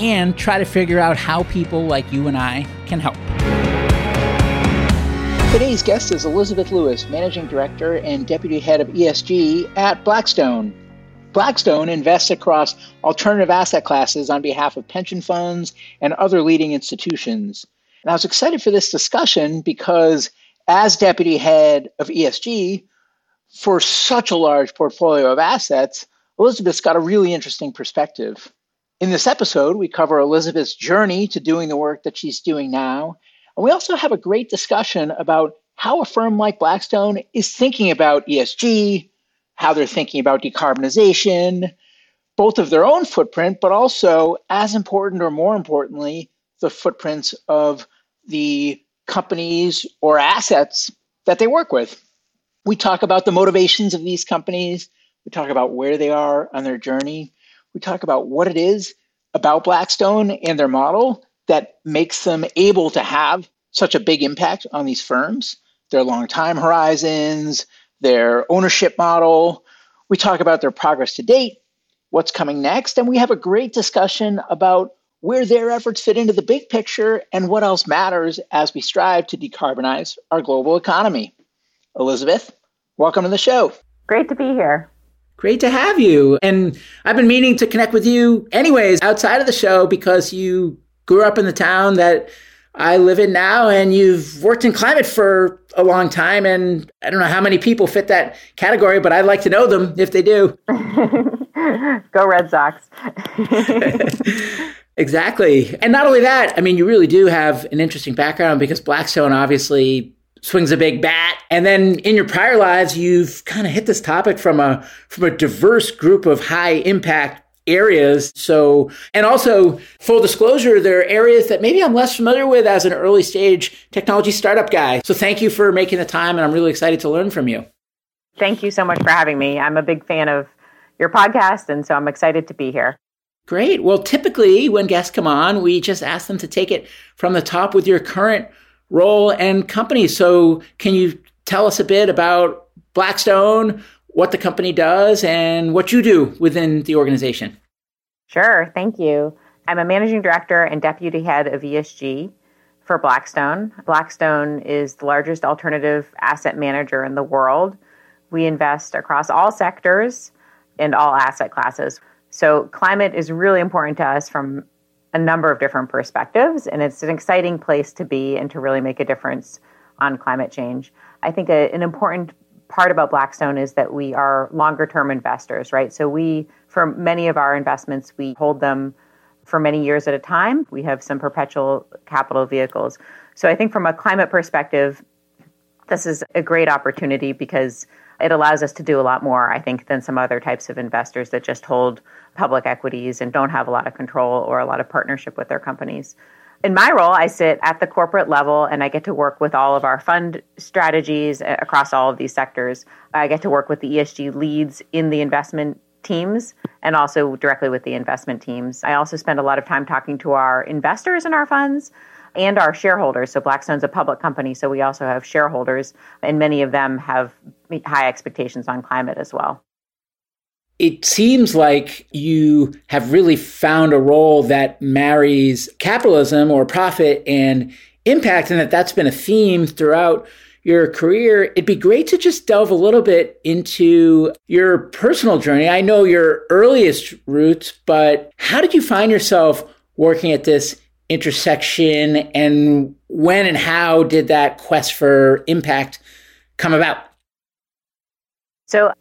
and try to figure out how people like you and I can help. Today's guest is Elizabeth Lewis, Managing Director and Deputy Head of ESG at Blackstone. Blackstone invests across alternative asset classes on behalf of pension funds and other leading institutions. And I was excited for this discussion because, as Deputy Head of ESG, for such a large portfolio of assets, Elizabeth's got a really interesting perspective. In this episode, we cover Elizabeth's journey to doing the work that she's doing now. And we also have a great discussion about how a firm like Blackstone is thinking about ESG, how they're thinking about decarbonization, both of their own footprint, but also, as important or more importantly, the footprints of the companies or assets that they work with. We talk about the motivations of these companies. We talk about where they are on their journey. We talk about what it is about Blackstone and their model that makes them able to have such a big impact on these firms, their long time horizons, their ownership model. We talk about their progress to date, what's coming next, and we have a great discussion about where their efforts fit into the big picture and what else matters as we strive to decarbonize our global economy. Elizabeth, welcome to the show. Great to be here. Great to have you. And I've been meaning to connect with you, anyways, outside of the show because you grew up in the town that I live in now and you've worked in climate for a long time. And I don't know how many people fit that category, but I'd like to know them if they do. Go Red Sox. exactly. And not only that, I mean, you really do have an interesting background because Blackstone obviously swings a big bat and then in your prior lives you've kind of hit this topic from a from a diverse group of high impact areas. So and also full disclosure there are areas that maybe i'm less familiar with as an early stage technology startup guy. So thank you for making the time and i'm really excited to learn from you. Thank you so much for having me. I'm a big fan of your podcast and so i'm excited to be here. Great. Well typically when guests come on we just ask them to take it from the top with your current role and company. So, can you tell us a bit about Blackstone, what the company does, and what you do within the organization? Sure, thank you. I'm a managing director and deputy head of ESG for Blackstone. Blackstone is the largest alternative asset manager in the world. We invest across all sectors and all asset classes. So, climate is really important to us from a number of different perspectives, and it's an exciting place to be and to really make a difference on climate change. I think a, an important part about Blackstone is that we are longer term investors, right? So we, for many of our investments, we hold them for many years at a time. We have some perpetual capital vehicles. So I think from a climate perspective, This is a great opportunity because it allows us to do a lot more, I think, than some other types of investors that just hold public equities and don't have a lot of control or a lot of partnership with their companies. In my role, I sit at the corporate level and I get to work with all of our fund strategies across all of these sectors. I get to work with the ESG leads in the investment teams and also directly with the investment teams. I also spend a lot of time talking to our investors in our funds and our shareholders. So Blackstone's a public company, so we also have shareholders, and many of them have high expectations on climate as well. It seems like you have really found a role that marries capitalism or profit and impact, and that that's been a theme throughout your career. It'd be great to just delve a little bit into your personal journey. I know your earliest roots, but how did you find yourself working at this intersection and when and how did that quest for impact come about? So,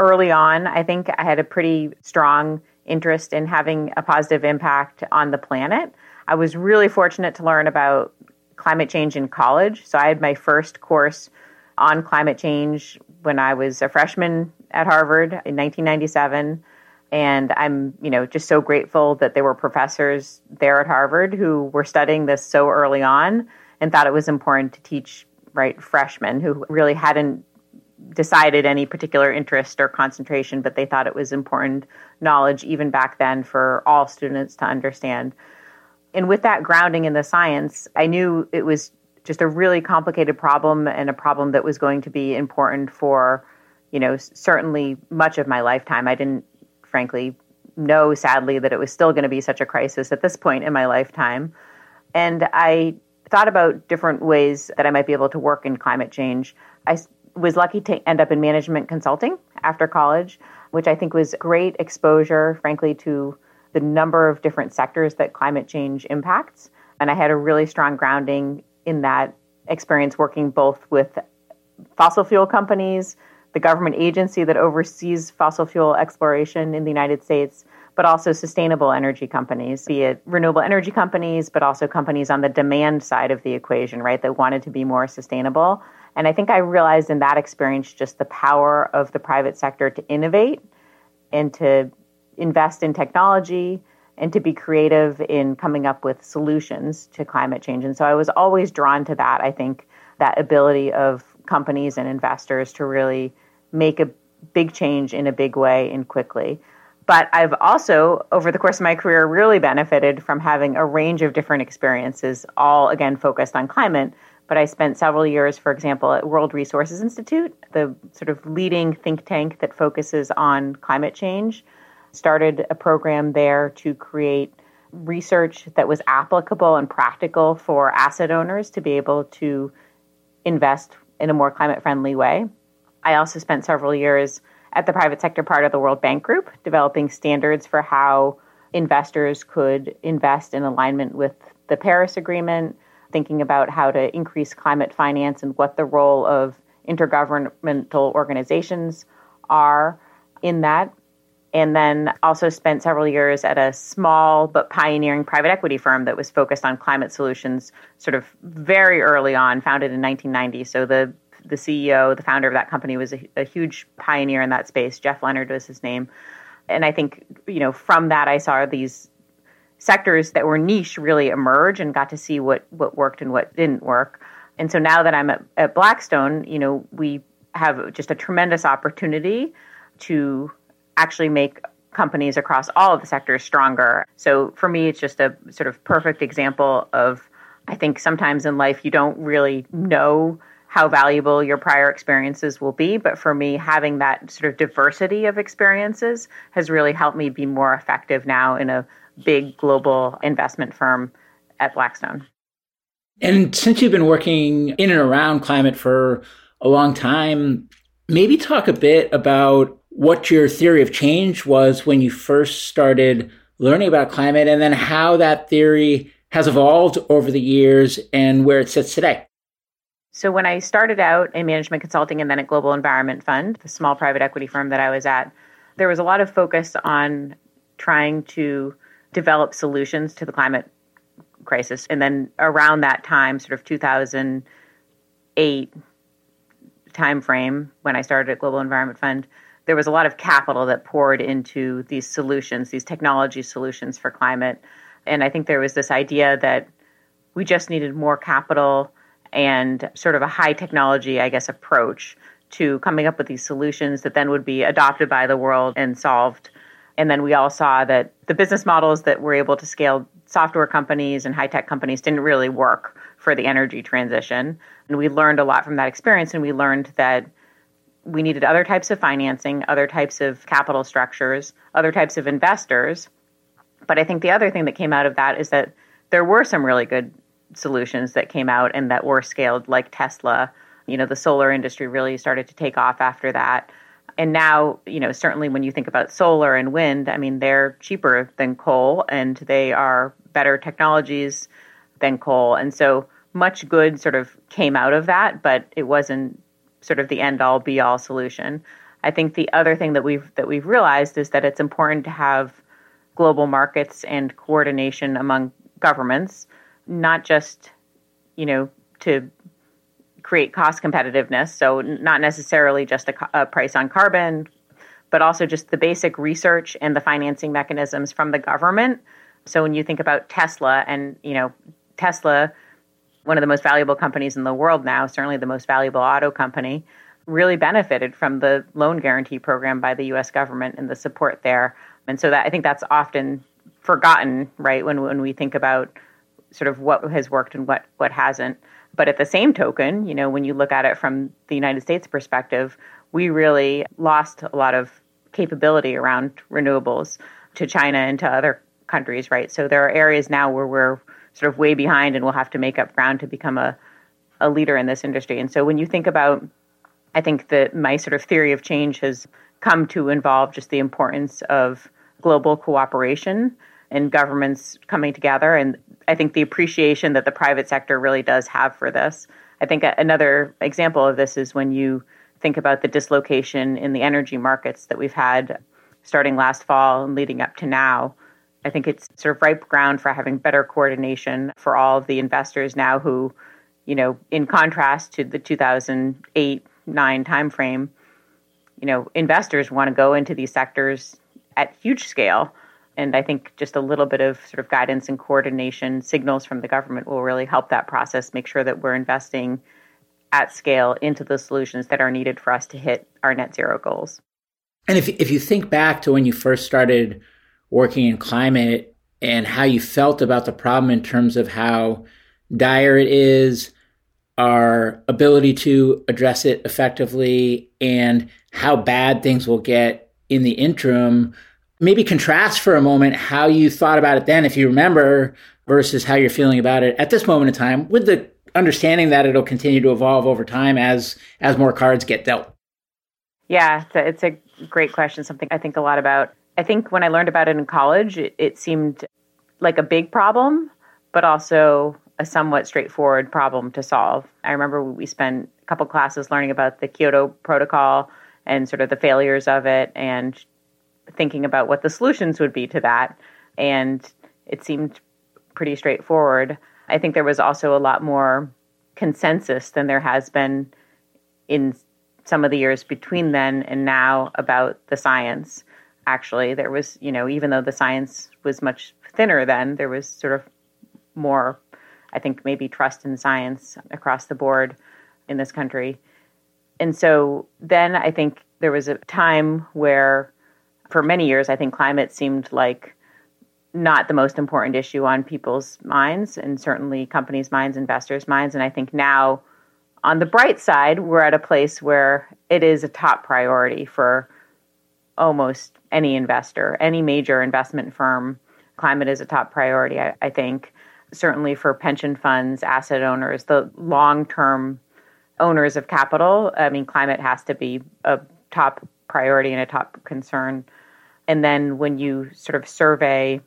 early on, I think I had a pretty strong interest in having a positive impact on the planet. I was really fortunate to learn about climate change in college. So, I had my first course on climate change when I was a freshman at Harvard in 1997 and I'm, you know, just so grateful that there were professors there at Harvard who were studying this so early on and thought it was important to teach right freshmen who really hadn't decided any particular interest or concentration, but they thought it was important knowledge even back then for all students to understand. And with that grounding in the science, I knew it was just a really complicated problem and a problem that was going to be important for, you know, certainly much of my lifetime. I didn't frankly, know sadly that it was still going to be such a crisis at this point in my lifetime. And I thought about different ways that I might be able to work in climate change. I was lucky to end up in management consulting after college, which I think was great exposure, frankly, to the number of different sectors that climate change impacts. And I had a really strong grounding in that experience working both with fossil fuel companies, the government agency that oversees fossil fuel exploration in the United States, but also sustainable energy companies, be it renewable energy companies, but also companies on the demand side of the equation, right, that wanted to be more sustainable. And I think I realized in that experience just the power of the private sector to innovate and to invest in technology and to be creative in coming up with solutions to climate change. And so I was always drawn to that, I think, that ability of companies and investors to really make a big change in a big way and quickly. But I've also, over the course of my career, really benefited from having a range of different experiences, all again focused on climate. But I spent several years, for example, at World Resources Institute, the sort of leading think tank that focuses on climate change. Started a program there to create research that was applicable and practical for asset owners to be able to invest in a more climate friendly way. I also spent several years at the private sector part of the World Bank Group, developing standards for how investors could invest in alignment with the Paris Agreement, thinking about how to increase climate finance and what the role of intergovernmental organizations are in that. And then also spent several years at a small but pioneering private equity firm that was focused on climate solutions, sort of very early on, founded in 1990. So the the CEO, the founder of that company, was a, a huge pioneer in that space. Jeff Leonard was his name, and I think you know from that I saw these sectors that were niche really emerge and got to see what what worked and what didn't work. And so now that I'm at, at Blackstone, you know, we have just a tremendous opportunity to actually make companies across all of the sectors stronger. So for me, it's just a sort of perfect example of I think sometimes in life you don't really know how valuable your prior experiences will be. But for me, having that sort of diversity of experiences has really helped me be more effective now in a big global investment firm at Blackstone. And since you've been working in and around climate for a long time, maybe talk a bit about what your theory of change was when you first started learning about climate and then how that theory has evolved over the years and where it sits today. So when I started out in management consulting and then at Global Environment Fund, the small private equity firm that I was at, there was a lot of focus on trying to develop solutions to the climate crisis. And then around that time, sort of 2008, time frame when I started at Global Environment Fund, there was a lot of capital that poured into these solutions, these technology solutions for climate. And I think there was this idea that we just needed more capital and sort of a high technology, I guess, approach to coming up with these solutions that then would be adopted by the world and solved. And then we all saw that the business models that were able to scale software companies and high tech companies didn't really work for the energy transition. And we learned a lot from that experience, and we learned that we needed other types of financing, other types of capital structures, other types of investors. But I think the other thing that came out of that is that there were some really good solutions that came out and that were scaled, like Tesla. You know, the solar industry really started to take off after that. And now, you know, certainly when you think about solar and wind, I mean, they're cheaper than coal and they are better technologies than coal. And so much good sort of came out of that, but it wasn't sort of the end all be all solution. I think the other thing that we've that we've realized is that it's important to have global markets and coordination among governments, not just you know to create cost competitiveness. So not necessarily just a, a uh, price on carbon, but also just the basic research and the financing mechanisms from the government. So when you think about Tesla and you know Tesla one of the most valuable companies in the world now, certainly the most valuable auto company, really benefited from the loan guarantee program by the US government and the support there. And so that I think that's often forgotten, right, when when we think about sort of what has worked and what what hasn't. But at the same token, you know, when you look at it from the United States perspective, we really lost a lot of capability around renewables to China and to other countries, right? So there are areas now where we're sort of way behind and we'll have to make up ground to become a, a leader in this industry. And so when you think about, I think that my sort of theory of change has come to involve just the importance of global cooperation and governments coming together. And I think the appreciation that the private sector really does have for this. I think another example of this is when you think about the dislocation in the energy markets that we've had starting last fall and leading up to now. I think it's sort of ripe ground for having better coordination for all of the investors now who, you know, in contrast to the 2008 9 timeframe, you know, investors want to go into these sectors at huge scale. And I think just a little bit of sort of guidance and coordination signals from the government will really help that process, make sure that we're investing at scale into the solutions that are needed for us to hit our net zero goals. And if, if you think back to when you first started working in climate and how you felt about the problem in terms of how dire it is, our ability to address it effectively, and how bad things will get in the interim. Maybe contrast for a moment how you thought about it then, if you remember, versus how you're feeling about it at this moment in time, with the understanding that it'll continue to evolve over time as as more cards get dealt. Yeah, it's a great question. Something I think a lot about. I think when I learned about it in college, it, it seemed like a big problem, but also a somewhat straightforward problem to solve. I remember we spent a couple classes learning about the Kyoto Protocol and sort of the failures of it and thinking about what the solutions would be to that. And it seemed pretty straightforward. I think there was also a lot more consensus than there has been in some of the years between then and now about the science actually. There was, you know, even though the science was much thinner then, there was sort of more, I think, maybe trust in science across the board in this country. And so then I think there was a time where, for many years, I think climate seemed like not the most important issue on people's minds and certainly companies' minds, investors' minds. And I think now, on the bright side, we're at a place where it is a top priority for almost any investor, any major investment firm. Climate is a top priority, I, I think. Certainly for pension funds, asset owners, the long term owners of capital. I mean, climate has to be a top priority and a top concern. And then when you sort of survey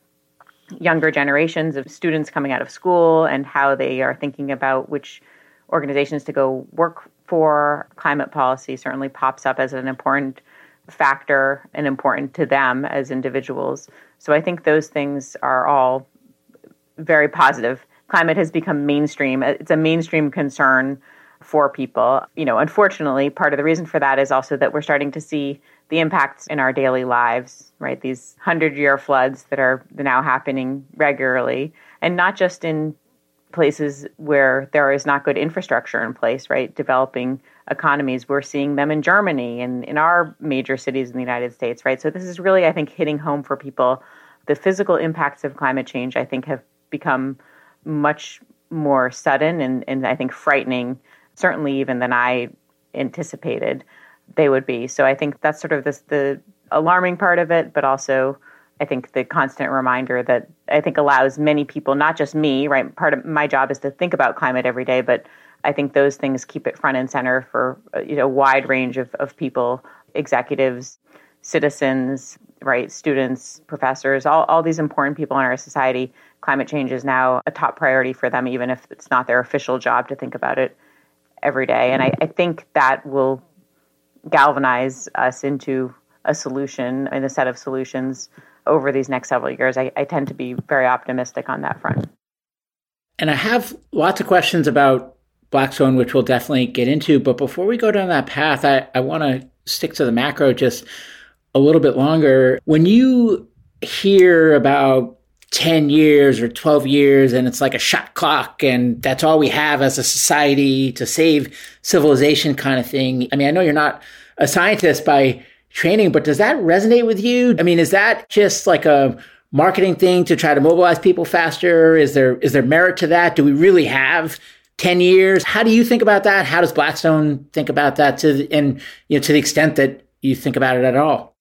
younger generations of students coming out of school and how they are thinking about which organizations to go work for, climate policy certainly pops up as an important factor and important to them as individuals. So I think those things are all very positive. Climate has become mainstream. It's a mainstream concern for people. You know, unfortunately, part of the reason for that is also that we're starting to see the impacts in our daily lives, right? These 100-year floods that are now happening regularly and not just in places where there is not good infrastructure in place, right? Developing economies. We're seeing them in Germany and in our major cities in the United States, right? So this is really, I think, hitting home for people. The physical impacts of climate change, I think, have become much more sudden and, and I think frightening, certainly even than I anticipated they would be. So I think that's sort of this, the alarming part of it, but also I think the constant reminder that I think allows many people, not just me, right? Part of my job is to think about climate every day, but I think those things keep it front and center for uh, you know a wide range of, of people, executives, citizens, right, students, professors, all, all these important people in our society. Climate change is now a top priority for them, even if it's not their official job to think about it every day. And I, I think that will galvanize us into a solution and a set of solutions over these next several years. I, I tend to be very optimistic on that front. And I have lots of questions about Blackstone, which we'll definitely get into. But before we go down that path, I, I want to stick to the macro just a little bit longer. When you hear about 10 years or 12 years and it's like a shot clock and that's all we have as a society to save civilization kind of thing. I mean, I know you're not a scientist by training, but does that resonate with you? I mean, is that just like a marketing thing to try to mobilize people faster? Is there is there merit to that? Do we really have 10 years? How do you think about that? How does Blackstone think about that to and you know to the extent that you think about it at all?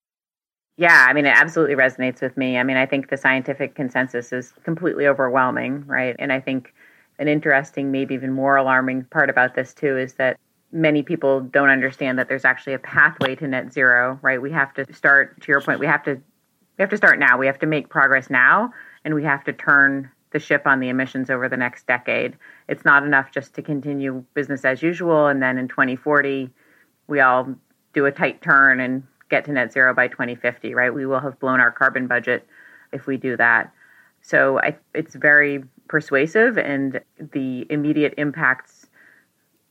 Yeah, I mean, it absolutely resonates with me. I mean, I think the scientific consensus is completely overwhelming, right? And I think an interesting, maybe even more alarming part about this too is that many people don't understand that there's actually a pathway to net zero, right? We have to start to your point, we have to we have to start now. We have to make progress now and we have to turn the ship on the emissions over the next decade. It's not enough just to continue business as usual and then in 2040 we all do a tight turn and get to net zero by 2050, right? We will have blown our carbon budget if we do that. So I, it's very persuasive and the immediate impacts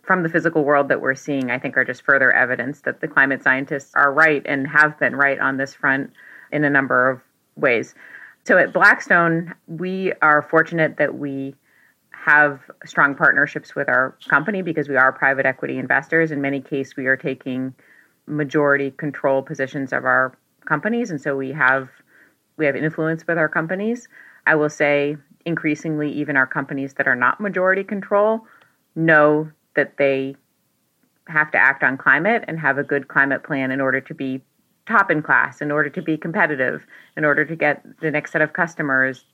from the physical world that we're seeing, I think, are just further evidence that the climate scientists are right and have been right on this front in a number of ways. So at Blackstone, we are fortunate that we have strong partnerships with our company because we are private equity investors. In many cases, we are taking majority control positions of our companies, and so we have we have influence with our companies. I will say, increasingly, even our companies that are not majority control know that they have to act on climate and have a good climate plan in order to be top in class, in order to be competitive, in order to get the next set of customers,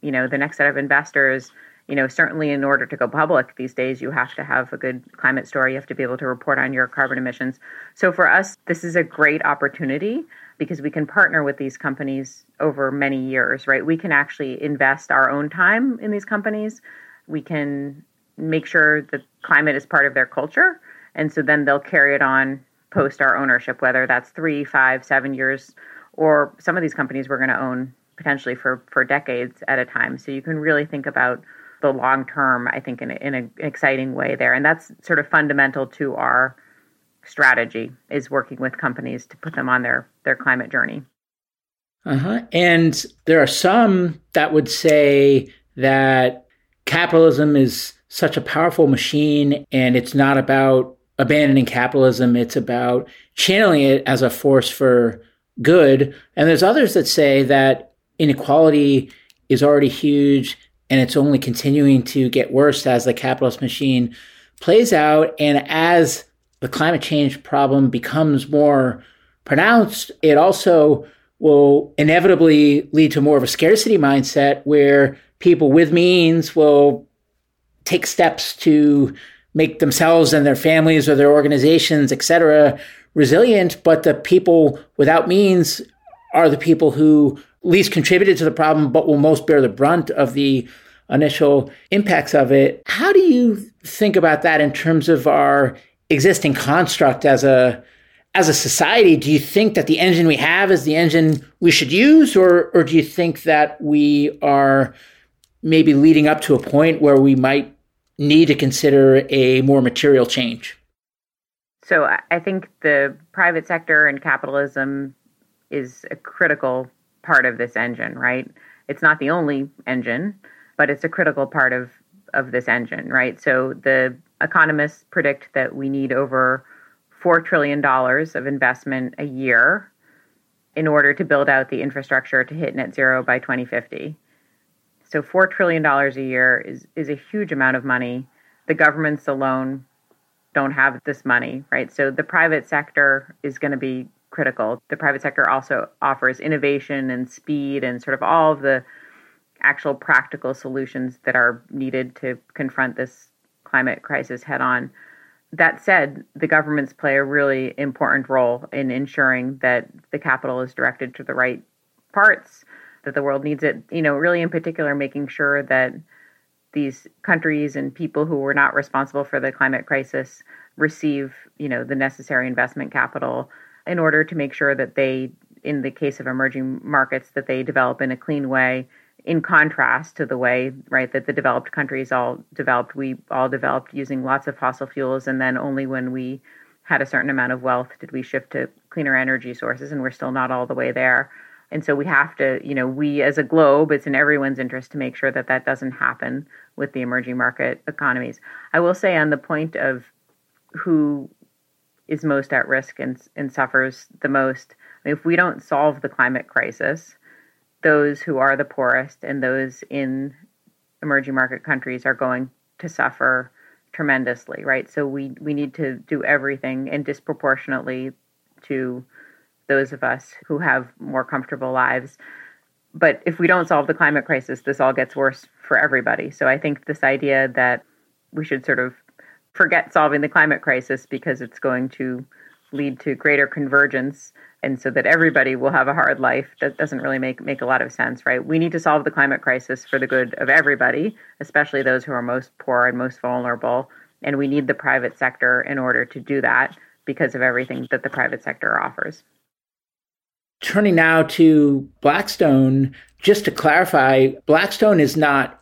you know, the next set of investors. You know, certainly in order to go public these days, you have to have a good climate story. You have to be able to report on your carbon emissions. So for us, this is a great opportunity because we can partner with these companies over many years, right? We can actually invest our own time in these companies. We can make sure that climate is part of their culture. And so then they'll carry it on post our ownership, whether that's three, five, seven years, or some of these companies we're going to own potentially for, for decades at a time. So you can really think about the long term, I think, in, a, in a, an exciting way there. And that's sort of fundamental to our strategy is working with companies to put them on their, their climate journey. Uh-huh. And there are some that would say that capitalism is such a powerful machine and it's not about abandoning capitalism it's about channeling it as a force for good and there's others that say that inequality is already huge and it's only continuing to get worse as the capitalist machine plays out and as the climate change problem becomes more pronounced it also will inevitably lead to more of a scarcity mindset where people with means will take steps to make themselves and their families or their organizations, et cetera, resilient. But the people without means are the people who least contributed to the problem, but will most bear the brunt of the initial impacts of it. How do you think about that in terms of our existing construct as a as a society? Do you think that the engine we have is the engine we should use, or or do you think that we are maybe leading up to a point where we might need to consider a more material change? So I think the private sector and capitalism is a critical part of this engine, right? It's not the only engine, but it's a critical part of of this engine, right? So the economists predict that we need over $4 trillion of investment a year in order to build out the infrastructure to hit net zero by 2050. So $4 trillion a year is, is a huge amount of money. The governments alone don't have this money, right? So the private sector is going to be critical. The private sector also offers innovation and speed and sort of all of the actual practical solutions that are needed to confront this climate crisis head on. That said, the governments play a really important role in ensuring that the capital is directed to the right parts that the world needs it. You know, really in particular, making sure that these countries and people who were not responsible for the climate crisis receive, you know, the necessary investment capital in order to make sure that they, in the case of emerging markets, that they develop in a clean way in contrast to the way right that the developed countries all developed. We all developed using lots of fossil fuels and then only when we had a certain amount of wealth did we shift to cleaner energy sources and we're still not all the way there. And so we have to you know we as a globe it's in everyone's interest to make sure that that doesn't happen with the emerging market economies. I will say on the point of who is most at risk and, and suffers the most I mean, if we don't solve the climate crisis those who are the poorest and those in emerging market countries are going to suffer tremendously, right? So we we need to do everything and disproportionately to those of us who have more comfortable lives. But if we don't solve the climate crisis, this all gets worse for everybody. So I think this idea that we should sort of forget solving the climate crisis because it's going to lead to greater convergence and so that everybody will have a hard life that doesn't really make make a lot of sense right? We need to solve the climate crisis for the good of everybody especially those who are most poor and most vulnerable and we need the private sector in order to do that because of everything that the private sector offers. Turning now to blackstone just to clarify blackstone is not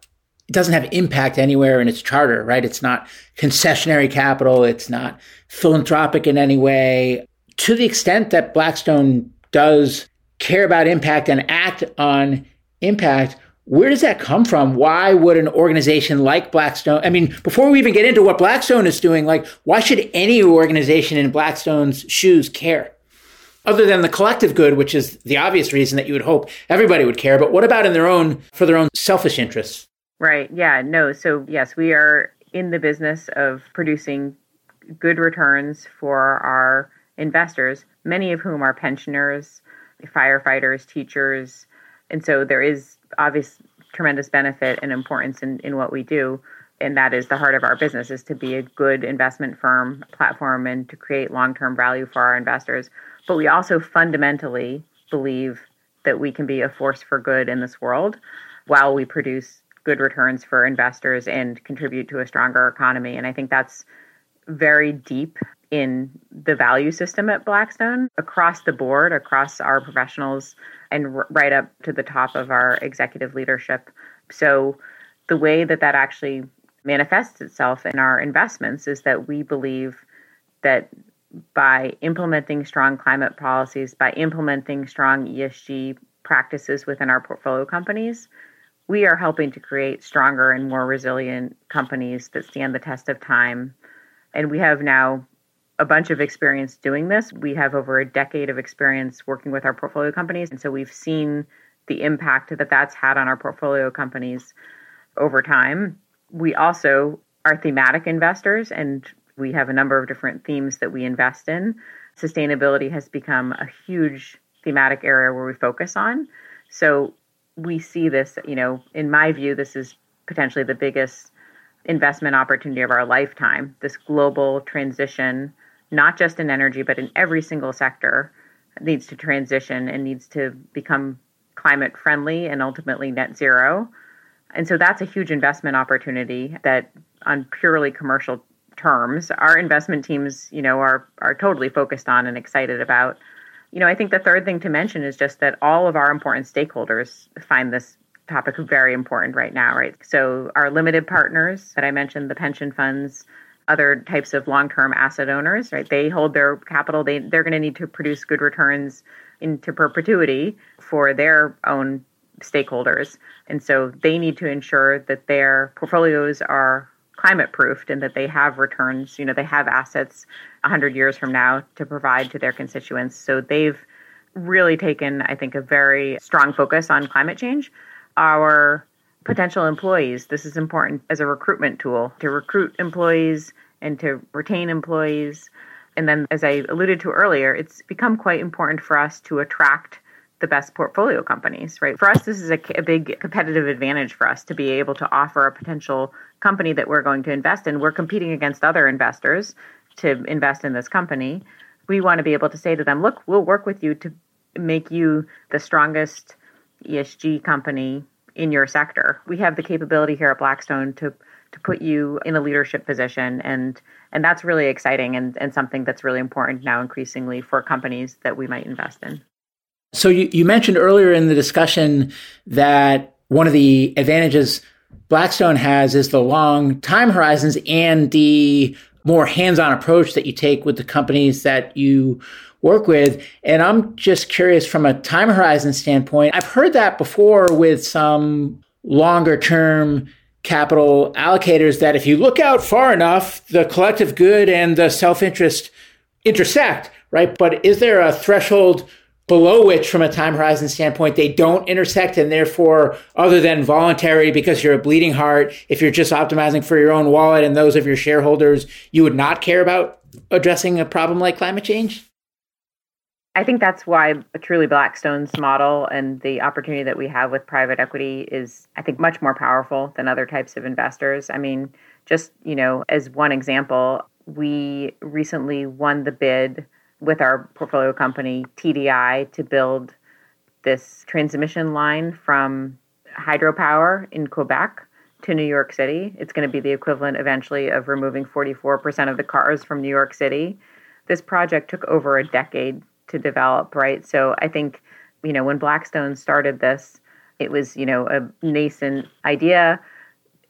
doesn't have impact anywhere in its charter, right? It's not concessionary capital. It's not philanthropic in any way to the extent that Blackstone does care about impact and act on impact, where does that come from? Why would an organization like Blackstone, I mean, before we even get into what Blackstone is doing, like, why should any organization in Blackstone's shoes care? Other than the collective good, which is the obvious reason that you would hope everybody would care, but what about in their own, for their own selfish interests? Right. Yeah. No. So, yes, we are in the business of producing good returns for our investors, many of whom are pensioners, firefighters, teachers. And so there is obvious tremendous benefit and importance in, in what we do. And that is the heart of our business is to be a good investment firm platform and to create long-term value for our investors. But we also fundamentally believe that we can be a force for good in this world while we produce good returns for investors and contribute to a stronger economy. And I think that's very deep in the value system at Blackstone across the board, across our professionals, and r- right up to the top of our executive leadership. So, the way that that actually manifests itself in our investments is that we believe that by implementing strong climate policies, by implementing strong ESG practices within our portfolio companies, we are helping to create stronger and more resilient companies that stand the test of time. And we have now a bunch of experience doing this. We have over a decade of experience working with our portfolio companies. And so we've seen the impact that that's had on our portfolio companies over time. We also are thematic investors and we have a number of different themes that we invest in. Sustainability has become a huge thematic area where we focus on. So we see this, you know, in my view, this is potentially the biggest investment opportunity of our lifetime this global transition not just in energy, but in every single sector, needs to transition and needs to become climate friendly and ultimately net zero. And so that's a huge investment opportunity that on purely commercial terms, our investment teams, you know, are are totally focused on and excited about. You know, I think the third thing to mention is just that all of our important stakeholders find this topic very important right now, right? So our limited partners that I mentioned, the pension funds, other types of long-term asset owners, right? They hold their capital. They they're going to need to produce good returns into perpetuity for their own stakeholders, and so they need to ensure that their portfolios are climate proofed and that they have returns. You know, they have assets 100 years from now to provide to their constituents. So they've really taken, I think, a very strong focus on climate change. Our potential employees, this is important as a recruitment tool to recruit employees and to retain employees. And then, as I alluded to earlier, it's become quite important for us to attract the best portfolio companies, right? For us, this is a, a, big competitive advantage for us to be able to offer a potential company that we're going to invest in. We're competing against other investors to invest in this company we want to be able to say to them, look, we'll work with you to make you the strongest ESG company in your sector. We have the capability here at Blackstone to to put you in a leadership position and and that's really exciting and, and something that's really important now increasingly for companies that we might invest in. So you, you mentioned earlier in the discussion that one of the advantages Blackstone has is the long time horizons and the more hands-on approach that you take with the companies that you work with. And I'm just curious from a time horizon standpoint, I've heard that before with some longer term capital allocators that if you look out far enough, the collective good and the self-interest intersect, right? But is there a threshold below which, from a time horizon standpoint, they don't intersect, and therefore, other than voluntary, because you're a bleeding heart, if you're just optimizing for your own wallet and those of your shareholders, you would not care about addressing a problem like climate change? I think that's why truly Blackstone's model and the opportunity that we have with private equity is, I think, much more powerful than other types of investors. I mean, just, you know, as one example, we recently won the bid with our portfolio company TDI to build this transmission line from hydropower in Quebec to New York City. It's going to be the equivalent eventually of removing 44% of the cars from New York City. This project took over a decade to develop, right? So I think, you know, when Blackstone started this, it was, you know, a nascent idea.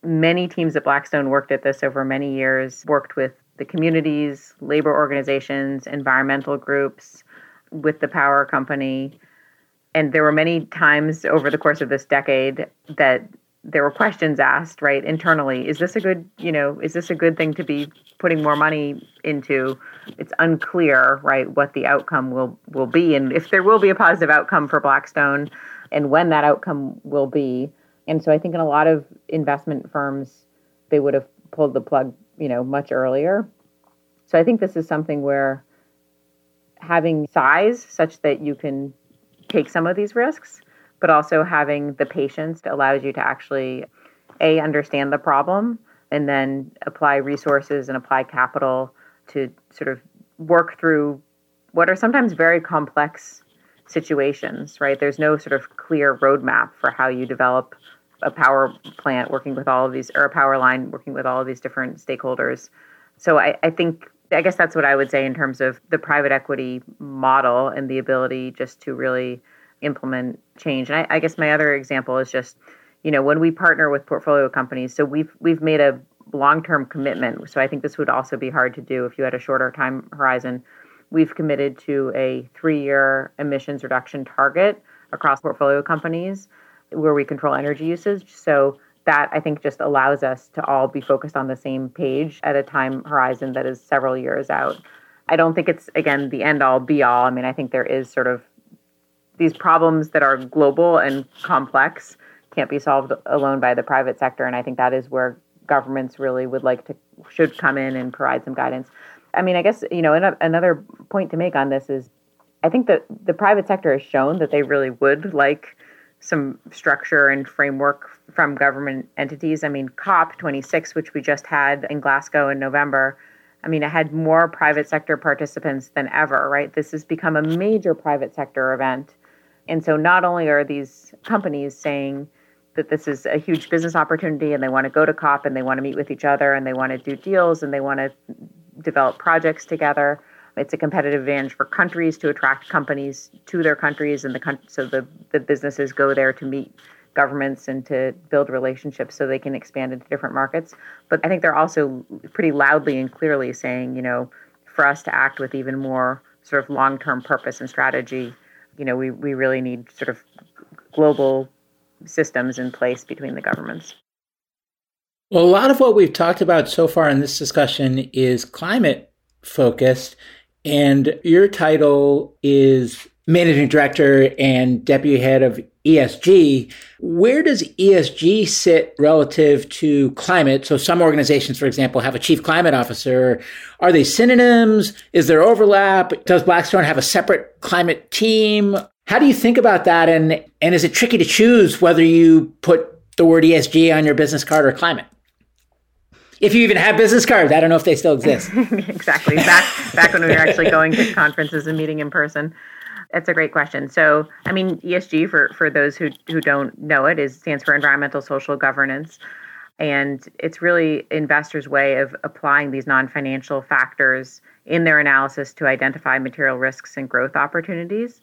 Many teams at Blackstone worked at this over many years, worked with the communities, labor organizations, environmental groups, with the power company. And there were many times over the course of this decade that there were questions asked, right, internally. Is this a good, you know, is this a good thing to be putting more money into? It's unclear, right, what the outcome will will be and if there will be a positive outcome for Blackstone and when that outcome will be. And so I think in a lot of investment firms they would have pulled the plug you know, much earlier. So I think this is something where having size such that you can take some of these risks, but also having the patience allows you to actually a understand the problem and then apply resources and apply capital to sort of work through what are sometimes very complex situations, right? There's no sort of clear roadmap for how you develop a power plant working with all of these, or a power line working with all of these different stakeholders. So I, I think, I guess that's what I would say in terms of the private equity model and the ability just to really implement change. And I, I guess my other example is just, you know, when we partner with portfolio companies, so we've we've made a long-term commitment. So I think this would also be hard to do if you had a shorter time horizon. We've committed to a three-year emissions reduction target across portfolio companies where we control energy usage. So that I think just allows us to all be focused on the same page at a time horizon that is several years out. I don't think it's again the end all be all. I mean, I think there is sort of these problems that are global and complex can't be solved alone by the private sector and I think that is where governments really would like to should come in and provide some guidance. I mean, I guess, you know, another point to make on this is I think that the private sector has shown that they really would like some structure and framework from government entities. I mean, COP26, which we just had in Glasgow in November, I mean, it had more private sector participants than ever, right? This has become a major private sector event. And so not only are these companies saying that this is a huge business opportunity and they want to go to COP and they want to meet with each other and they want to do deals and they want to develop projects together, it's a competitive advantage for countries to attract companies to their countries, and the so the, the businesses go there to meet governments and to build relationships so they can expand into different markets. But I think they're also pretty loudly and clearly saying, you know, for us to act with even more sort of long term purpose and strategy, you know, we, we really need sort of global systems in place between the governments. Well, a lot of what we've talked about so far in this discussion is climate focused, and your title is managing director and deputy head of ESG. Where does ESG sit relative to climate? So, some organizations, for example, have a chief climate officer. Are they synonyms? Is there overlap? Does Blackstone have a separate climate team? How do you think about that? And, and is it tricky to choose whether you put the word ESG on your business card or climate? If you even have business cards, I don't know if they still exist. exactly. Back back when we were actually going to conferences and meeting in person. That's a great question. So, I mean, ESG for for those who who don't know it is stands for environmental social governance. And it's really investors' way of applying these non-financial factors in their analysis to identify material risks and growth opportunities.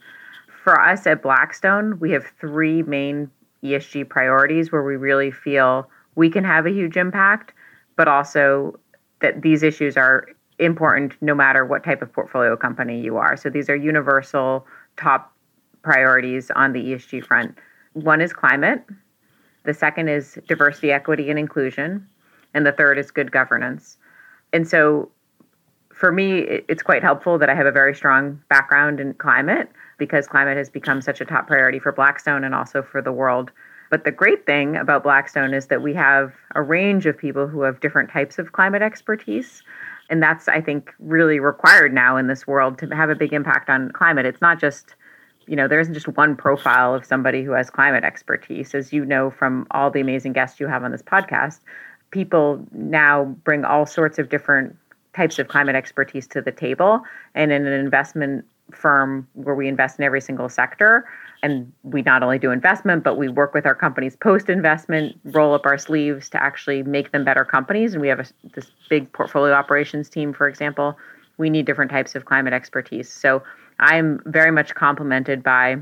For us at Blackstone, we have three main ESG priorities where we really feel we can have a huge impact, but also that these issues are important no matter what type of portfolio company you are. So these are universal top priorities on the ESG front. One is climate, the second is diversity, equity, and inclusion, and the third is good governance. And so for me, it's quite helpful that I have a very strong background in climate because climate has become such a top priority for Blackstone and also for the world. But the great thing about Blackstone is that we have a range of people who have different types of climate expertise. And that's, I think, really required now in this world to have a big impact on climate. It's not just, you know, there isn't just one profile of somebody who has climate expertise. As you know from all the amazing guests you have on this podcast, people now bring all sorts of different types of climate expertise to the table. And in an investment firm where we invest in every single sector, and we not only do investment, but we work with our companies post investment, roll up our sleeves to actually make them better companies. And we have a, this big portfolio operations team, for example. We need different types of climate expertise. So I'm very much complemented by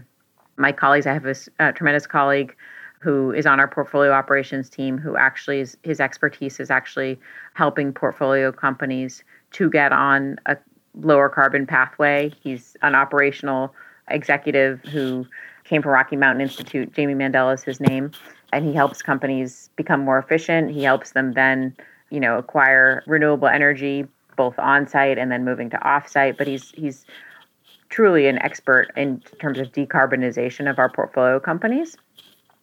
my colleagues. I have a, a tremendous colleague who is on our portfolio operations team who actually is his expertise is actually helping portfolio companies to get on a lower carbon pathway. He's an operational executive who came from Rocky Mountain Institute. Jamie Mandel is his name, and he helps companies become more efficient. He helps them then, you know, acquire renewable energy both on site and then moving to off site. But he's he's truly an expert in terms of decarbonization of our portfolio companies.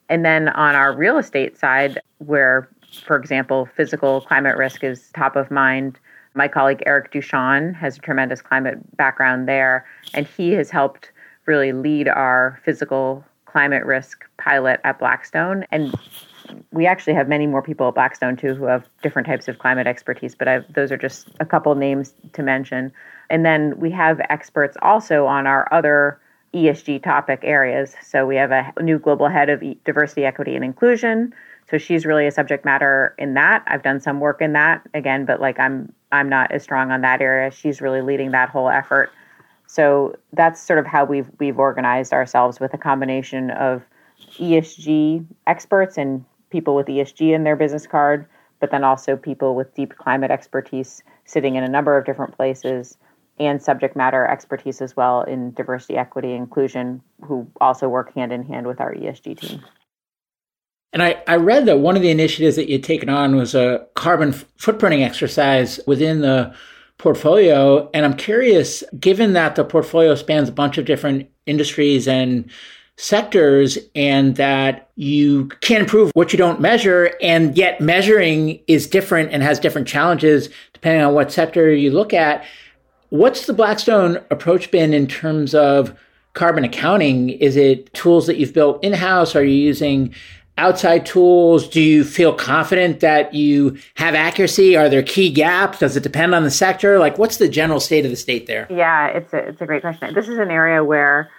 And then on our real estate side, where, for example, physical climate risk is top of mind, my colleague Eric Duchon has a tremendous climate background there, and he has helped really lead our physical climate risk pilot at Blackstone. And we actually have many more people at Blackstone too who have different types of climate expertise, but I've, those are just a couple names to mention. And then we have experts also on our other ESG topic areas. So we have a new global head of diversity, equity, and inclusion. So she's really a subject matter in that. I've done some work in that again, but like I'm I'm not as strong on that area. She's really leading that whole effort. So that's sort of how we've we've organized ourselves with a combination of ESG experts and people with ESG in their business card, but then also people with deep climate expertise sitting in a number of different places and subject matter expertise as well in diversity, equity, inclusion, who also work hand in hand with our ESG team. And I, I read that one of the initiatives that you'd taken on was a carbon footprinting exercise within the portfolio. And I'm curious, given that the portfolio spans a bunch of different industries and sectors and that you can't improve what you don't measure and yet measuring is different and has different challenges depending on what sector you look at what's the blackstone approach been in terms of carbon accounting is it tools that you've built in-house are you using outside tools? Do you feel confident that you have accuracy? Are there key gaps? Does it depend on the sector? Like, what's the general state of the state there? Yeah, it's a, it's a great question. This is an area where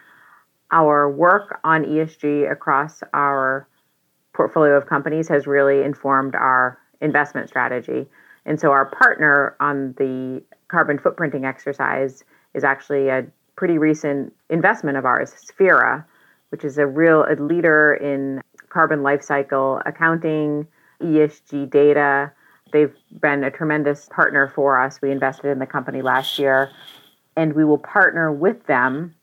our work on ESG across our portfolio of companies has really informed our investment strategy. And so, our partner on the carbon footprinting exercise is actually a pretty recent investment of ours, Sphera, which is a real a leader in carbon life cycle accounting, ESG data. They've been a tremendous partner for us. We invested in the company last year, and we will partner with them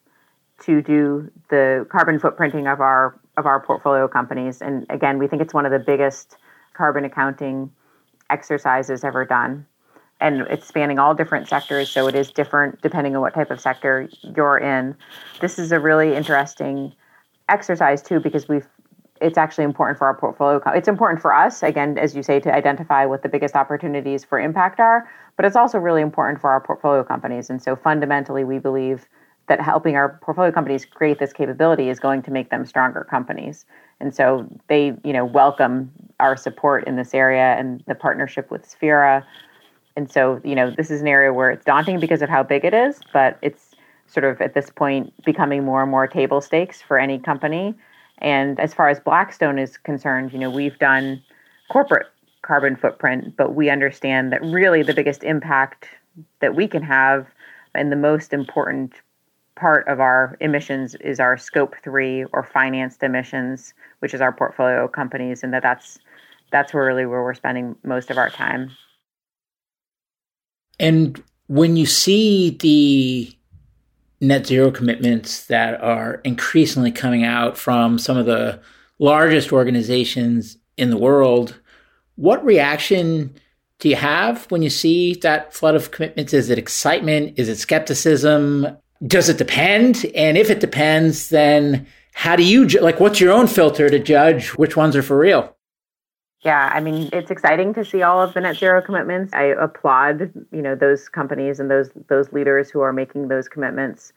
to do the carbon footprinting of our of our portfolio companies. And again, we think it's one of the biggest carbon accounting exercises ever done. And it's spanning all different sectors, so it is different depending on what type of sector you're in. This is a really interesting exercise too because we've it's actually important for our portfolio. It's important for us, again, as you say, to identify what the biggest opportunities for impact are, but it's also really important for our portfolio companies. And so fundamentally, we believe that helping our portfolio companies create this capability is going to make them stronger companies. And so they, you know, welcome our support in this area and the partnership with Sphera. And so, you know, this is an area where it's daunting because of how big it is, but it's sort of at this point becoming more and more table stakes for any company. And as far as Blackstone is concerned, you know, we've done corporate carbon footprint, but we understand that really the biggest impact that we can have and the most important part of our emissions is our scope 3 or financed emissions, which is our portfolio companies and that that's that's really where we're spending most of our time. And when you see the net zero commitments that are increasingly coming out from some of the largest organizations in the world, what reaction do you have when you see that flood of commitments? Is it excitement? Is it skepticism? Does it depend? And if it depends, then how do you like what's your own filter to judge which ones are for real? Yeah, I mean, it's exciting to see all of the net zero commitments. I applaud, you know, those companies and those those leaders who are making those commitments.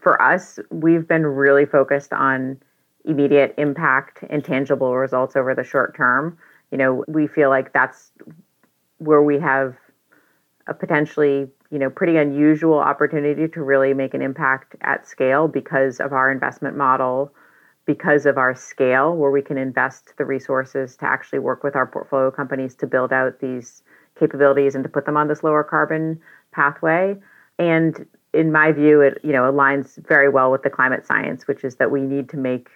For us, we've been really focused on immediate impact and tangible results over the short term. You know, we feel like that's where we have a potentially, you know, pretty unusual opportunity to really make an impact at scale because of our investment model because of our scale, where we can invest the resources to actually work with our portfolio companies to build out these capabilities and to put them on this lower carbon pathway. And in my view, it you know aligns very well with the climate science, which is that we need to make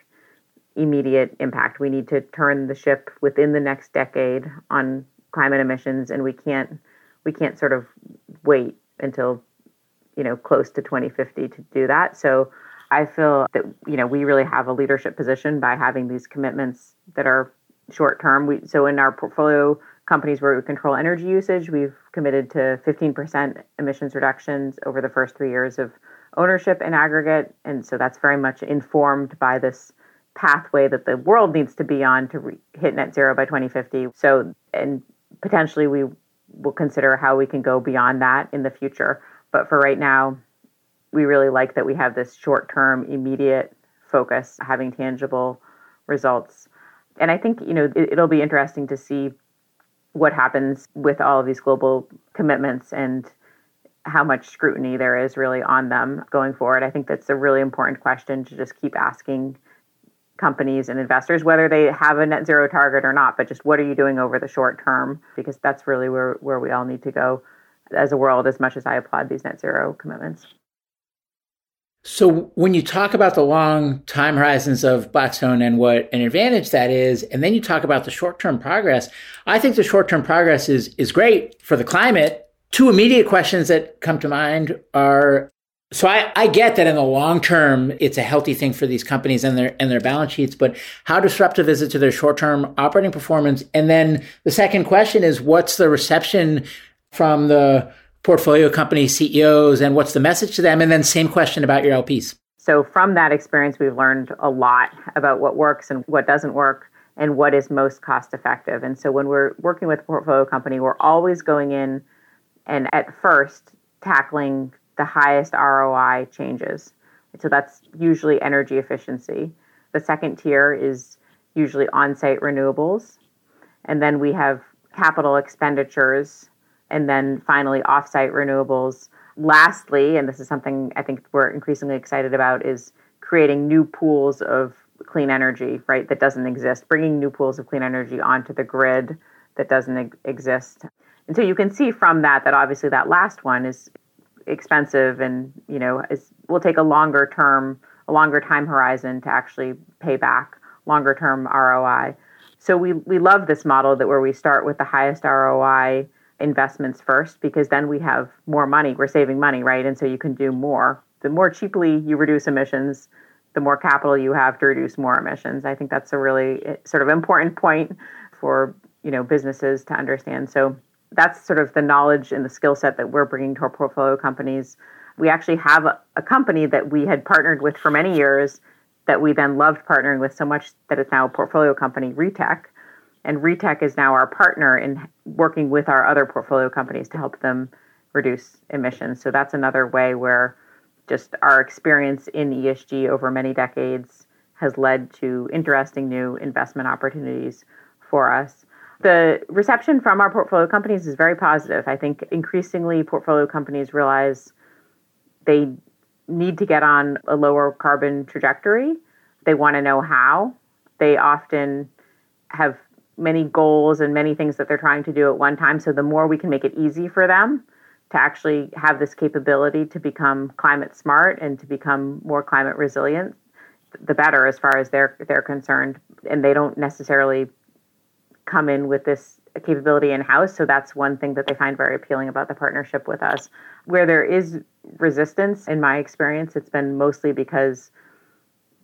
immediate impact. We need to turn the ship within the next decade on climate emissions, and we can't we can't sort of wait until you know close to 2050 to do that. So I feel that you know we really have a leadership position by having these commitments that are short term. We so in our portfolio companies where we control energy usage, we've committed to 15% emissions reductions over the first 3 years of ownership in aggregate and so that's very much informed by this pathway that the world needs to be on to re- hit net zero by 2050. So and potentially we will consider how we can go beyond that in the future. But for right now, we really like that we have this short term, immediate focus, having tangible results. And I think, you know, it, will be interesting to see what happens with all of these global commitments and how much scrutiny there is really on them going forward. I think that's a really important question to just keep asking companies and investors whether they have a net zero target or not, but just what are you doing over the short term? Because that's really where, where we all need to go as a world as much as I applaud these net zero commitments. So when you talk about the long time horizons of Blackstone and what an advantage that is, and then you talk about the short-term progress, I think the short-term progress is is great for the climate. Two immediate questions that come to mind are so I, I get that in the long term it's a healthy thing for these companies and their and their balance sheets, but how disruptive is it to their short-term operating performance? And then the second question is what's the reception from the portfolio company CEOs and what's the message to them? And then same question about your LPs. So from that experience, we've learned a lot about what works and what doesn't work and what is most cost effective. And so when we're working with a portfolio company, we're always going in and at first tackling the highest ROI changes. So that's usually energy efficiency. The second tier is usually on site renewables. And then we have capital expenditures and then finally offsite renewables. Lastly, and this is something I think we're increasingly excited about, is creating new pools of clean energy, right, that doesn't exist, bringing new pools of clean energy onto the grid that doesn't exist. And so you can see from that that obviously that last one is expensive and, you know, is, will take a longer term, a longer time horizon to actually pay back. longer term ROI. So we, we love this model that where we start with the highest ROI investments first because then we have more money. We're saving money, right? And so you can do more. The more cheaply you reduce emissions, the more capital you have to reduce more emissions. I think that's a really eh, sort of important point for you know businesses to understand. So that's sort of the knowledge and the skill set that we're bringing to our portfolio companies. We actually have a, a company that we had partnered with for many years that we then loved partnering with so much that it's now a portfolio company, Retech. And Retech is now our partner in working with our other portfolio companies to help them reduce emissions. So that's another way where just our experience in ESG over many decades has led to interesting new investment opportunities for us. The reception from our portfolio companies is very positive. I think increasingly portfolio companies realize they need to get on a lower carbon trajectory. They want to know how. They often have many goals and many things that they're trying to do at one time. So the more we can make it easy for them to actually have this capability to become climate smart and to become more climate resilient, the better as far as they're they're concerned. And they don't necessarily come in with this capability in house. So that's one thing that they find very appealing about the partnership with us. Where there is resistance, in my experience, it's been mostly because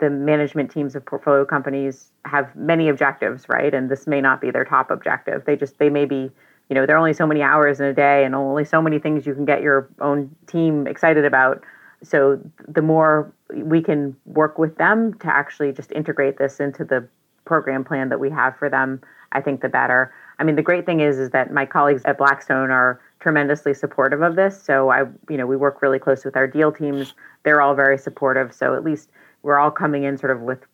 the management teams of portfolio companies have many objectives, right? And this may not be their top objective. They just, they may be, you know, there are only so many hours in a day and only so many things you can get your own team excited about. So the more we can work with them to actually just integrate this into the program plan that we have for them, I think the better. I mean, the great thing is is that my colleagues at Blackstone are tremendously supportive of this. So I, you know, we work really close with our deal teams. They're all very supportive. So at least we're all coming in sort of with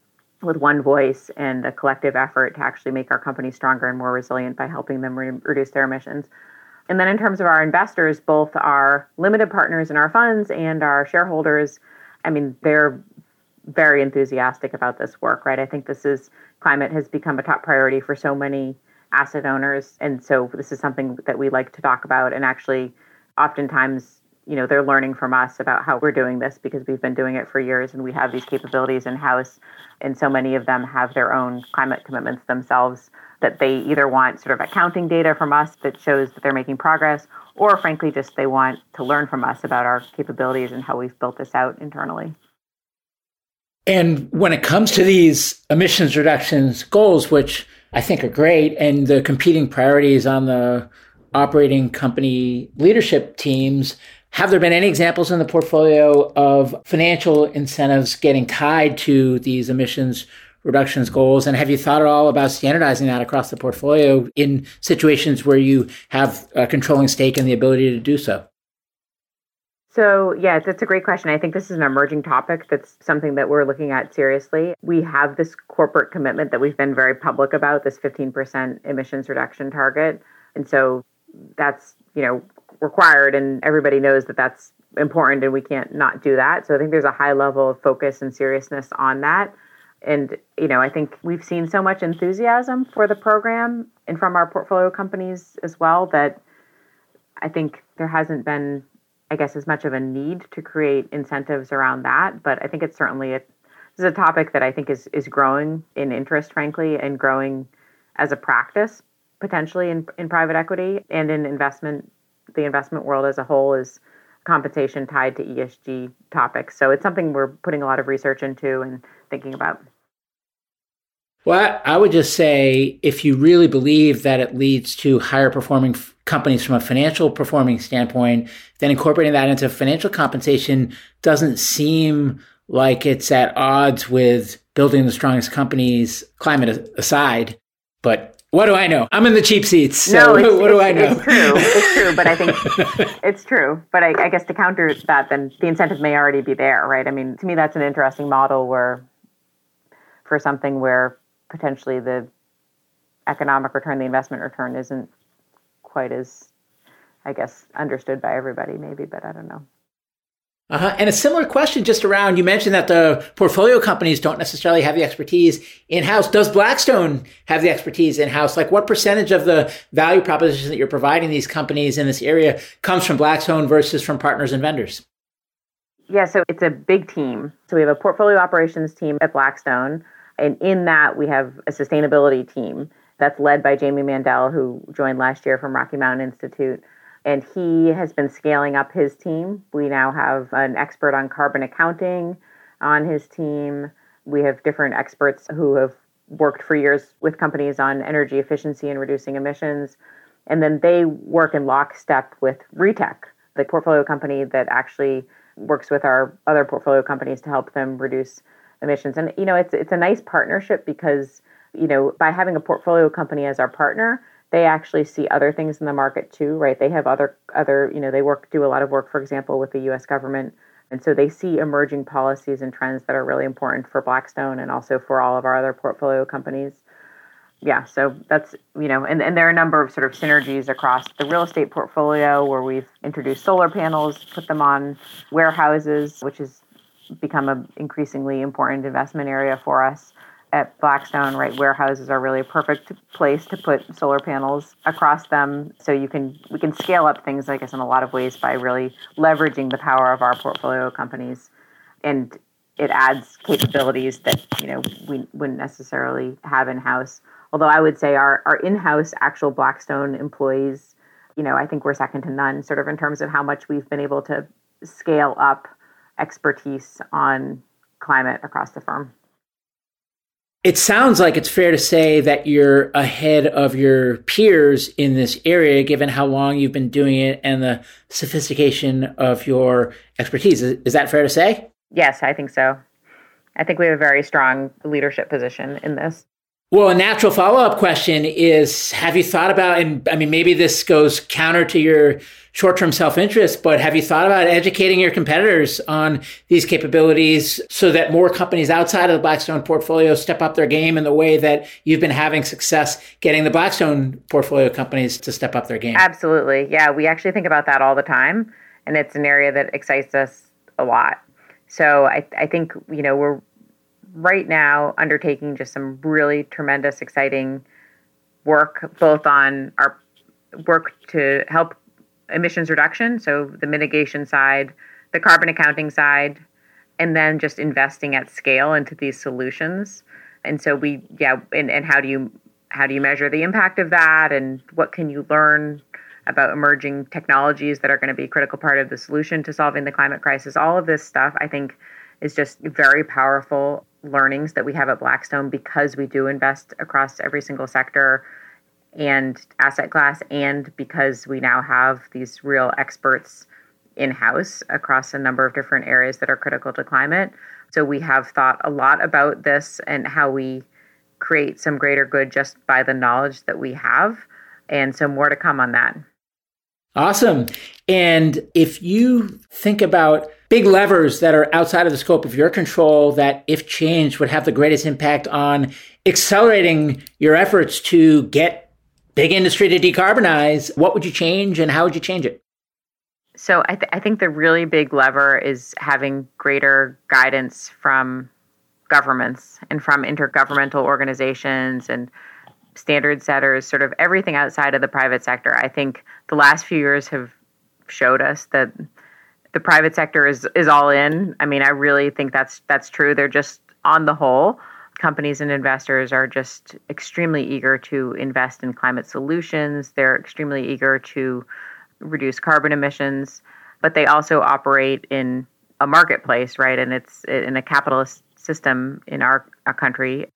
with one voice and a collective effort to actually make our company stronger and more resilient by helping them re- reduce their emissions. And then in terms of our investors, both our limited partners in our funds and our shareholders, I mean, they're very enthusiastic about this work, right? I think this is climate has become a top priority for so many asset owners. And so this is something that we like to talk about and actually oftentimes you know they're learning from us about how we're doing this because we've been doing it for years and we have these capabilities in house. And so many of them have their own climate commitments themselves that they either want sort of accounting data from us that shows that they're making progress or frankly just they want to learn from us about our capabilities and how we've built this out internally. And when it comes to these emissions reductions goals which i think are great and the competing priorities on the operating company leadership teams have there been any examples in the portfolio of financial incentives getting tied to these emissions reductions goals? And have you thought at all about standardizing that across the portfolio in situations where you have a controlling stake and the ability to do so? So, yeah, that's a great question. I think this is an emerging topic that's something that we're looking at seriously. We have this corporate commitment that we've been very public about, this 15% emissions reduction target. And so that's, you know, required and everybody knows that that's important and we can't not do that. So i think there's a high level of focus and seriousness on that. And you know i think we've seen so much enthusiasm for the program and from our portfolio companies as well that i think there hasn't been i guess as much of a need to create incentives around that. But i think it's certainly a this is a topic that i think is is growing in interest frankly and growing as a practice potentially in, in private equity and in investment the investment world as a whole is compensation tied to ESG topics. So it's something we're putting a lot of research into and thinking about. Well, I would just say if you really believe that it leads to higher performing f- companies from a financial performing standpoint, then incorporating that into financial compensation doesn't seem like it's at odds with building the strongest companies, climate aside. But what do I know? I'm in the cheap seats. So no, what do I know? It's true. It's true. But I think it's true. But I, I guess to counter that, then the incentive may already be there, right? I mean, to me, that's an interesting model where for something where potentially the economic return, the investment return isn't quite as, I guess, understood by everybody, maybe, but I don't know. Uh-huh. And a similar question just around, you mentioned that the portfolio companies don't necessarily have the expertise in house. Does Blackstone have the expertise in house? Like what percentage of the value proposition that you're providing these companies in this area comes from Blackstone versus from partners and vendors? Yeah, so it's a big team. So we have a portfolio operations team at Blackstone. And in that, we have a sustainability team that's led by Jamie Mandel, who joined last year from Rocky Mountain Institute. And he has been scaling up his team. We now have an expert on carbon accounting on his team. We have different experts who have worked for years with companies on energy efficiency and reducing emissions. And then they work in lockstep with Retech, the portfolio company that actually works with our other portfolio companies to help them reduce emissions. And you know, it's it's a nice partnership because you know by having a portfolio company as our partner, they actually see other things in the market too, right? They have other other you know they work do a lot of work, for example, with the U.S. government and so they see emerging policies and trends that are really important for Blackstone and also for all of our other portfolio companies. Yeah, so that's, you know, and, and there are a number of sort of synergies across the real estate portfolio where we've introduced solar panels, put them on warehouses, which has become an increasingly important investment area for us at Blackstone, right, warehouses are really a perfect place to put solar panels across them. So you can we can scale up things, I guess, in a lot of ways by really leveraging the power of our portfolio companies, and it adds capabilities that you know we wouldn't necessarily have in house. Although I would say our our in house actual Blackstone employees, you know, I think we're second to none, sort of in terms of how much we've been able to scale up expertise on climate across the firm. It sounds like it's fair to say that you're ahead of your peers in this area, given how long you've been doing it and the sophistication of your expertise. Is, is that fair to say? Yes, I think so. I think we have a very strong leadership position in this. Well, a natural follow up question is Have you thought about, and I mean, maybe this goes counter to your short term self interest, but have you thought about educating your competitors on these capabilities so that more companies outside of the Blackstone portfolio step up their game in the way that you've been having success getting the Blackstone portfolio companies to step up their game? Absolutely. Yeah, we actually think about that all the time, and it's an area that excites us a lot. So I, I think, you know, we're right now undertaking just some really tremendous, exciting work, both on our work to help emissions reduction, so the mitigation side, the carbon accounting side, and then just investing at scale into these solutions. And so we, yeah, and, and how do you how do you measure the impact of that, and what can you learn about emerging technologies that are going to be a critical part of the solution to solving the climate crisis? All of this stuff, I think, is just very powerful learnings that we have at Blackstone because we do invest across every single sector and asset class, and because we now have these real experts in house across a number of different areas that are critical to climate. So we have thought a lot about this and how we create some greater good just by the knowledge that we have. And so more to come on that. Awesome. And if you think about big levers that are outside of the scope of your control that, if changed, would have the greatest impact on accelerating your efforts to get big industry to decarbonize, what would you change and how would you change it? So I, th- I think the really big lever is having greater guidance from governments and from intergovernmental organizations and standard setters, sort of everything outside of the private sector. I think the last few years have showed us that the private sector is is all in. I mean, I really think that's that's true. They're just on the whole, companies and investors are just extremely eager to invest in climate solutions. They're extremely eager to reduce carbon emissions, but they also operate in a marketplace, right? And it's in a capitalist system in our, our country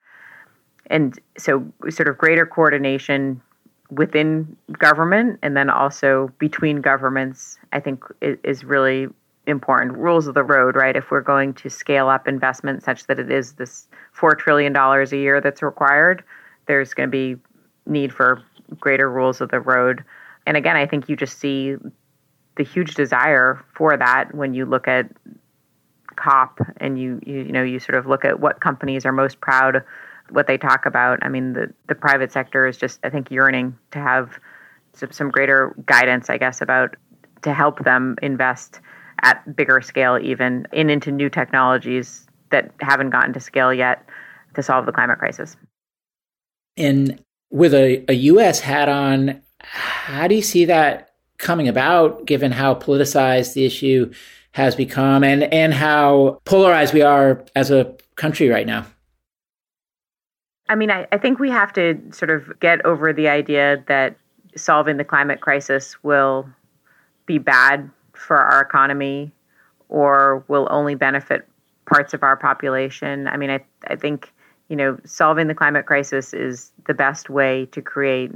and so sort of greater coordination within government and then also between governments i think is really important. Rules of the road right? If we're going to scale up investment such that it is this 4 trillion dollars a year that's required there's going to be need for greater rules of the road. And again i think you just see the huge desire for that when you look at cop and you you, you know you sort of look at what companies are most proud what they talk about. I mean, the, the private sector is just, I think, yearning to have some, some greater guidance, I guess, about to help them invest at bigger scale, even in into new technologies that haven't gotten to scale yet to solve the climate crisis. And with a, a U.S. hat on, how do you see that coming about, given how politicized the issue has become and, and how polarized we are as a country right now? I mean, I, I think we have to sort of get over the idea that solving the climate crisis will be bad for our economy or will only benefit parts of our population. I mean, I, I think, you know, solving the climate crisis is the best way to create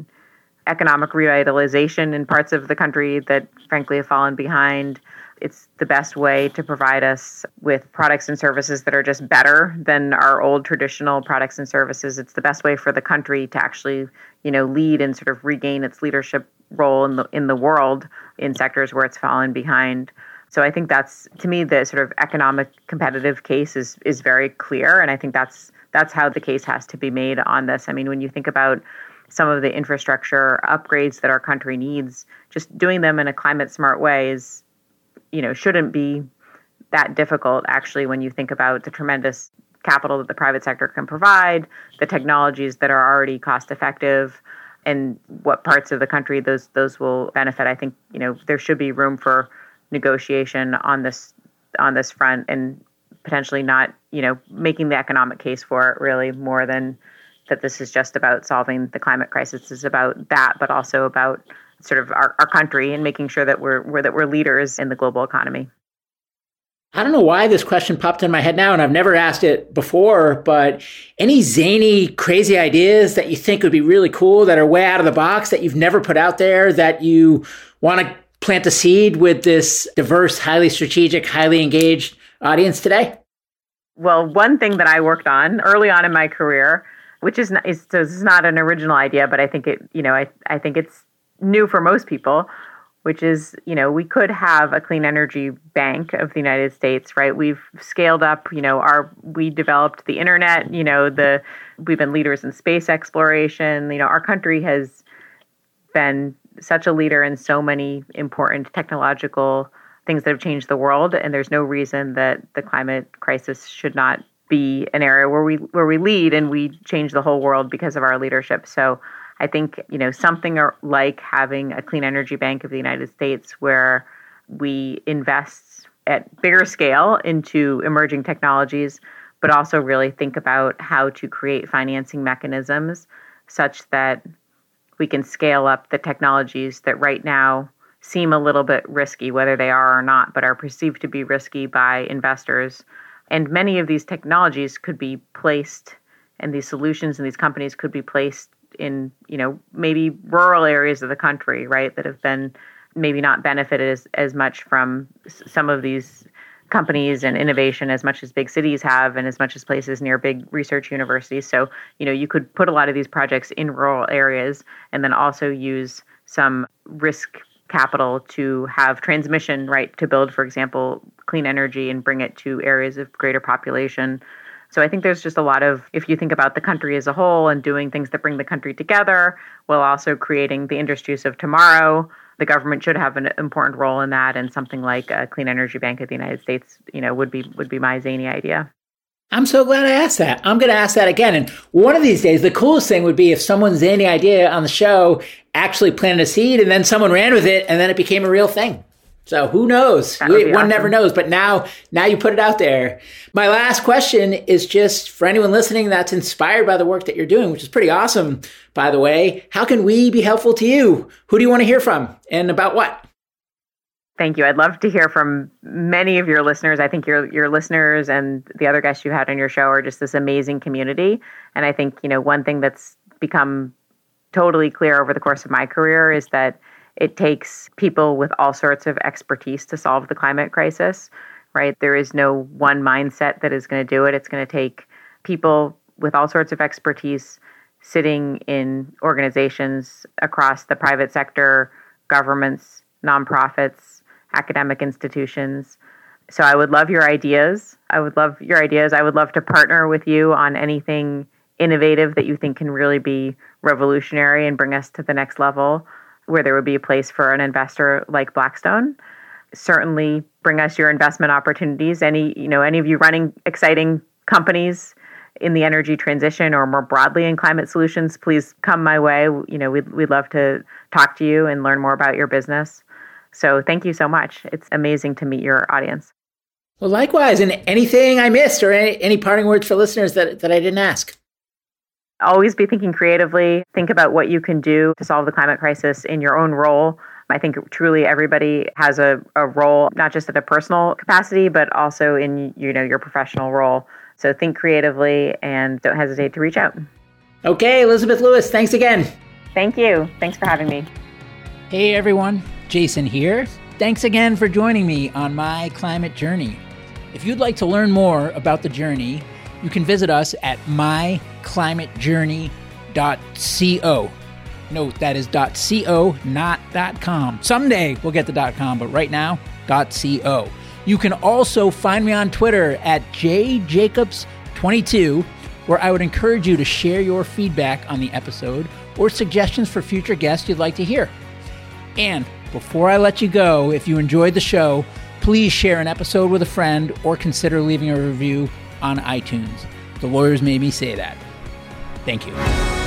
economic revitalization in parts of the country that frankly have fallen behind. It's the best way to provide us with products and services that are just better than our old traditional products and services. It's the best way for the country to actually, you know, lead and sort of regain its leadership role in the in the world in sectors where it's fallen behind. So I think that's to me the sort of economic competitive case is is very clear, and I think that's that's how the case has to be made on this. I mean, when you think about some of the infrastructure upgrades that our country needs, just doing them in a climate smart way is, you know, shouldn't be that difficult actually when you think about the tremendous capital that the private sector can provide, the technologies that are already cost effective and what parts of the country those those will benefit. I think, you know, there should be room for negotiation on this on this front and potentially not, you know, making the economic case for it really more than that this is just about solving the climate crisis. is about that, but also about sort of our, our country and making sure that we're, we're that we're leaders in the global economy. I don't know why this question popped in my head now, and I've never asked it before, but any zany, crazy ideas that you think would be really cool that are way out of the box that you've never put out there that you want to plant a seed with this diverse, highly strategic, highly engaged audience today? Well, one thing that I worked on early on in my career which is not, is, so this is not an original idea, but I think it, you know, I, I think it's new for most people, which is, you know, we could have a clean energy bank of the United States, right? We've scaled up, you know, our, we developed the internet, you know, the, we've been leaders in space exploration. You know, our country has been such a leader in so many important technological things that have changed the world. And there's no reason that the climate crisis should not be an area where we where we lead and we change the whole world because of our leadership. So I think you know something like having a clean energy bank of the United States where we invest at bigger scale into emerging technologies, but also really think about how to create financing mechanisms such that we can scale up the technologies that right now seem a little bit risky, whether they are or not, but are perceived to be risky by investors. And many of these technologies could be placed, and these solutions and these companies could be placed in, you know, maybe rural areas of the country, right, that have been maybe not benefited as, as much from some of these companies and innovation as much as big cities have and as much as places near big research universities. So, you know, you could put a lot of these projects in rural areas and then also use some risk capital to have transmission right to build for example clean energy and bring it to areas of greater population so i think there's just a lot of if you think about the country as a whole and doing things that bring the country together while also creating the industries of tomorrow the government should have an important role in that and something like a clean energy bank of the united states you know would be would be my zany idea I'm so glad I asked that. I'm going to ask that again. And one of these days, the coolest thing would be if someone's zany idea on the show actually planted a seed and then someone ran with it and then it became a real thing. So who knows? We, one awesome. never knows. But now, now you put it out there. My last question is just for anyone listening that's inspired by the work that you're doing, which is pretty awesome, by the way. How can we be helpful to you? Who do you want to hear from and about what? Thank you. I'd love to hear from many of your listeners. I think your your listeners and the other guests you had on your show are just this amazing community. And I think, you know, one thing that's become totally clear over the course of my career is that it takes people with all sorts of expertise to solve the climate crisis, right? There is no one mindset that is going to do it. It's going to take people with all sorts of expertise sitting in organizations across the private sector, governments, nonprofits, academic institutions. So I would love your ideas. I would love your ideas. I would love to partner with you on anything innovative that you think can really be revolutionary and bring us to the next level where there would be a place for an investor like Blackstone. Certainly bring us your investment opportunities. Any, you know, any of you running exciting companies in the energy transition or more broadly in climate solutions, please come my way. You know, we'd, we'd love to talk to you and learn more about your business. So thank you so much. It's amazing to meet your audience. Well, likewise. And anything I missed or any, any parting words for listeners that, that I didn't ask? Always be thinking creatively. Think about what you can do to solve the climate crisis in your own role. I think truly everybody has a, a role, not just at a personal capacity, but also in you know your professional role. So think creatively and don't hesitate to reach out. Okay, Elizabeth Lewis, thanks again. Thank you. Thanks for having me. Hey everyone, Jason here. Thanks again for joining me on my climate journey. If you'd like to learn more about the journey, you can visit us at myclimatejourney.co. Note that is .co, not .com. Someday we'll get the .com, but right now, .co. You can also find me on Twitter at jjacobs22, where I would encourage you to share your feedback on the episode or suggestions for future guests you'd like to hear. And before I let you go, if you enjoyed the show, please share an episode with a friend or consider leaving a review on iTunes. The lawyers made me say that. Thank you.